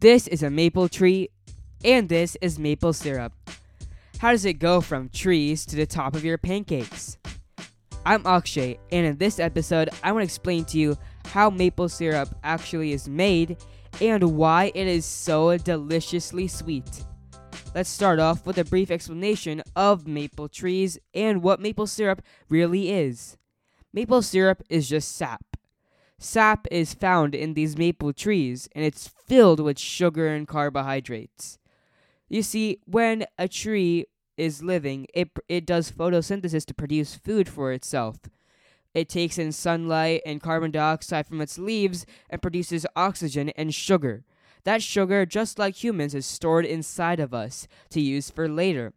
This is a maple tree, and this is maple syrup. How does it go from trees to the top of your pancakes? I'm Akshay, and in this episode, I want to explain to you how maple syrup actually is made and why it is so deliciously sweet. Let's start off with a brief explanation of maple trees and what maple syrup really is. Maple syrup is just sap. Sap is found in these maple trees and it's filled with sugar and carbohydrates. You see, when a tree is living, it, it does photosynthesis to produce food for itself. It takes in sunlight and carbon dioxide from its leaves and produces oxygen and sugar. That sugar, just like humans, is stored inside of us to use for later.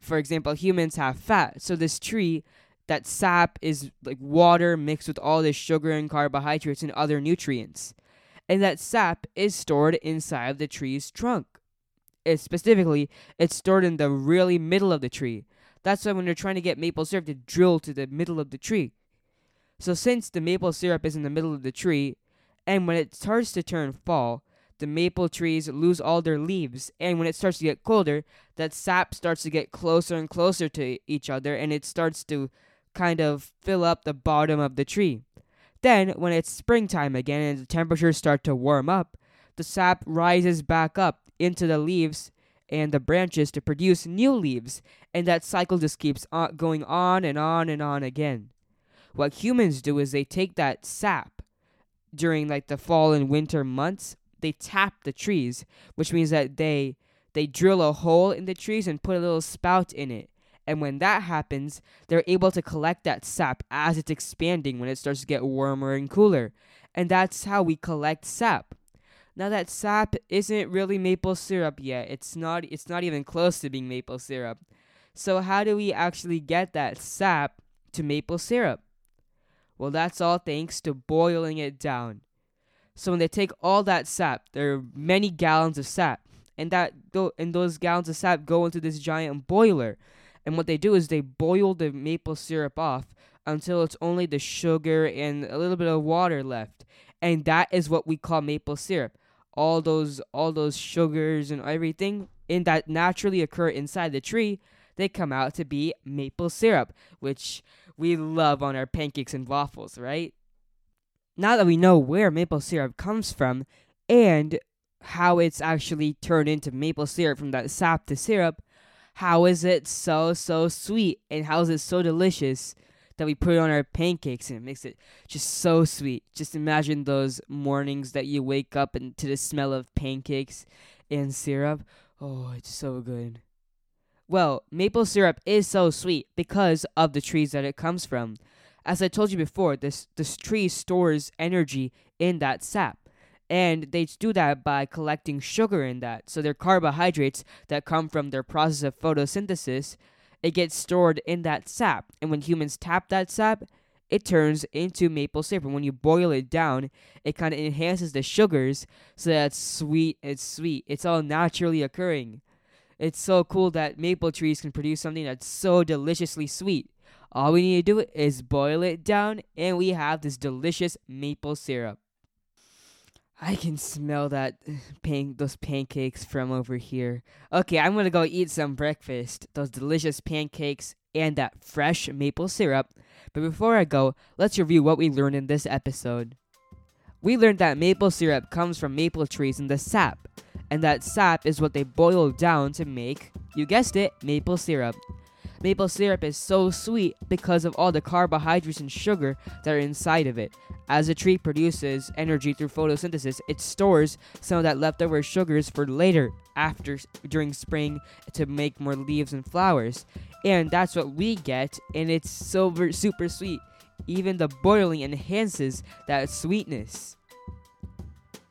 For example, humans have fat, so this tree, that sap is like water mixed with all this sugar and carbohydrates and other nutrients. And that sap is stored inside of the tree's trunk. Specifically, it's stored in the really middle of the tree. That's why when you're trying to get maple syrup to drill to the middle of the tree. So since the maple syrup is in the middle of the tree, and when it starts to turn fall, the maple trees lose all their leaves, and when it starts to get colder, that sap starts to get closer and closer to each other, and it starts to kind of fill up the bottom of the tree. Then, when it's springtime again and the temperatures start to warm up, the sap rises back up into the leaves and the branches to produce new leaves, and that cycle just keeps on going on and on and on again. What humans do is they take that sap during like the fall and winter months they tap the trees, which means that they they drill a hole in the trees and put a little spout in it. And when that happens, they're able to collect that sap as it's expanding when it starts to get warmer and cooler. And that's how we collect sap. Now that sap isn't really maple syrup yet. It's not it's not even close to being maple syrup. So how do we actually get that sap to maple syrup? Well, that's all thanks to boiling it down. So when they take all that sap, there are many gallons of sap, and that and those gallons of sap go into this giant boiler. And what they do is they boil the maple syrup off until it's only the sugar and a little bit of water left. And that is what we call maple syrup. All those all those sugars and everything in that naturally occur inside the tree, they come out to be maple syrup, which we love on our pancakes and waffles, right? now that we know where maple syrup comes from and how it's actually turned into maple syrup from that sap to syrup, how is it so so sweet and how is it so delicious that we put it on our pancakes and it makes it just so sweet. Just imagine those mornings that you wake up and to the smell of pancakes and syrup. Oh, it's so good. Well, maple syrup is so sweet because of the trees that it comes from. As I told you before, this this tree stores energy in that sap. And they do that by collecting sugar in that. So their carbohydrates that come from their process of photosynthesis, it gets stored in that sap. And when humans tap that sap, it turns into maple syrup. And when you boil it down, it kind of enhances the sugars so that it's sweet. It's sweet. It's all naturally occurring. It's so cool that maple trees can produce something that's so deliciously sweet. All we need to do is boil it down, and we have this delicious maple syrup. I can smell that pan- those pancakes from over here. Okay, I'm gonna go eat some breakfast. Those delicious pancakes and that fresh maple syrup. But before I go, let's review what we learned in this episode. We learned that maple syrup comes from maple trees and the sap, and that sap is what they boil down to make, you guessed it, maple syrup. Maple syrup is so sweet because of all the carbohydrates and sugar that are inside of it. As a tree produces energy through photosynthesis, it stores some of that leftover sugars for later, after during spring, to make more leaves and flowers. And that's what we get, and it's so super sweet. Even the boiling enhances that sweetness.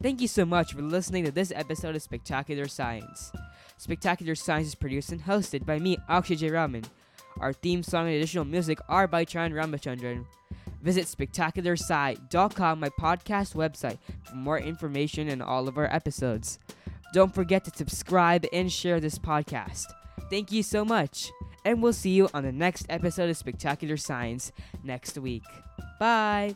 Thank you so much for listening to this episode of Spectacular Science. Spectacular Science is produced and hosted by me, Akshay J. Raman. Our theme song and additional music are by Chan Ramachandran. Visit spectacularsci.com, my podcast website, for more information and all of our episodes. Don't forget to subscribe and share this podcast. Thank you so much, and we'll see you on the next episode of Spectacular Science next week. Bye!